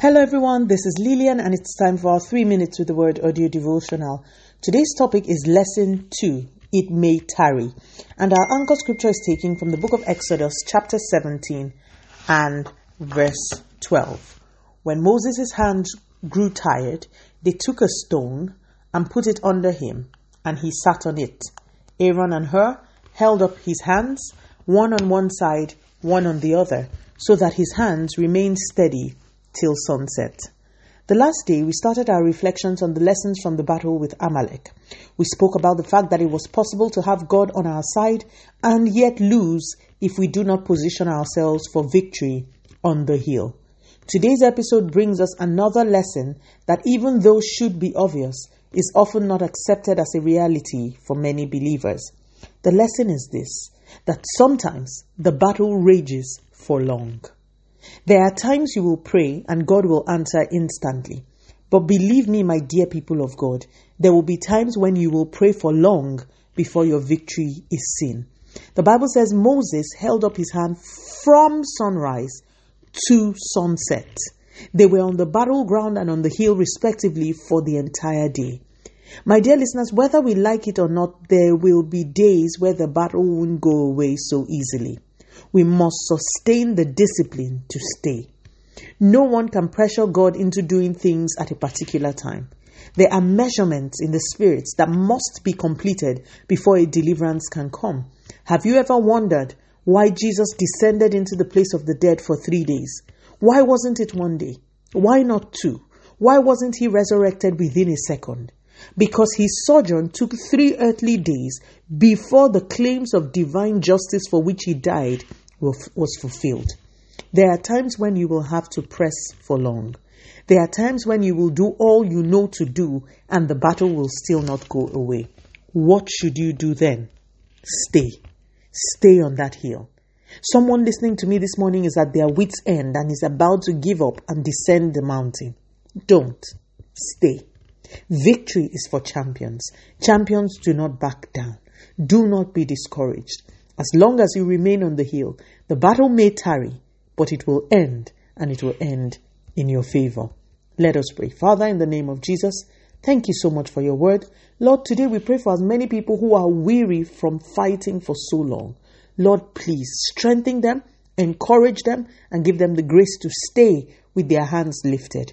Hello, everyone. This is Lillian, and it's time for our three minutes with the word audio devotional. Today's topic is Lesson 2 It May Tarry. And our anchor scripture is taken from the book of Exodus, chapter 17 and verse 12. When Moses' hands grew tired, they took a stone and put it under him, and he sat on it. Aaron and Hur held up his hands, one on one side, one on the other, so that his hands remained steady till sunset. The last day, we started our reflections on the lessons from the battle with Amalek. We spoke about the fact that it was possible to have God on our side and yet lose if we do not position ourselves for victory on the hill. Today's episode brings us another lesson that, even though should be obvious, is often not accepted as a reality for many believers. The lesson is this that sometimes the battle rages for long. There are times you will pray and God will answer instantly. But believe me, my dear people of God, there will be times when you will pray for long before your victory is seen. The Bible says Moses held up his hand from sunrise to sunset. They were on the battleground and on the hill, respectively, for the entire day. My dear listeners, whether we like it or not, there will be days where the battle won't go away so easily. We must sustain the discipline to stay. No one can pressure God into doing things at a particular time. There are measurements in the spirits that must be completed before a deliverance can come. Have you ever wondered why Jesus descended into the place of the dead for three days? Why wasn't it one day? Why not two? Why wasn't he resurrected within a second? Because his sojourn took three earthly days before the claims of divine justice for which he died was fulfilled. There are times when you will have to press for long. There are times when you will do all you know to do and the battle will still not go away. What should you do then? Stay. Stay on that hill. Someone listening to me this morning is at their wits' end and is about to give up and descend the mountain. Don't. Stay. Victory is for champions. Champions do not back down. Do not be discouraged. As long as you remain on the hill, the battle may tarry, but it will end, and it will end in your favor. Let us pray. Father, in the name of Jesus, thank you so much for your word. Lord, today we pray for as many people who are weary from fighting for so long. Lord, please strengthen them, encourage them, and give them the grace to stay with their hands lifted.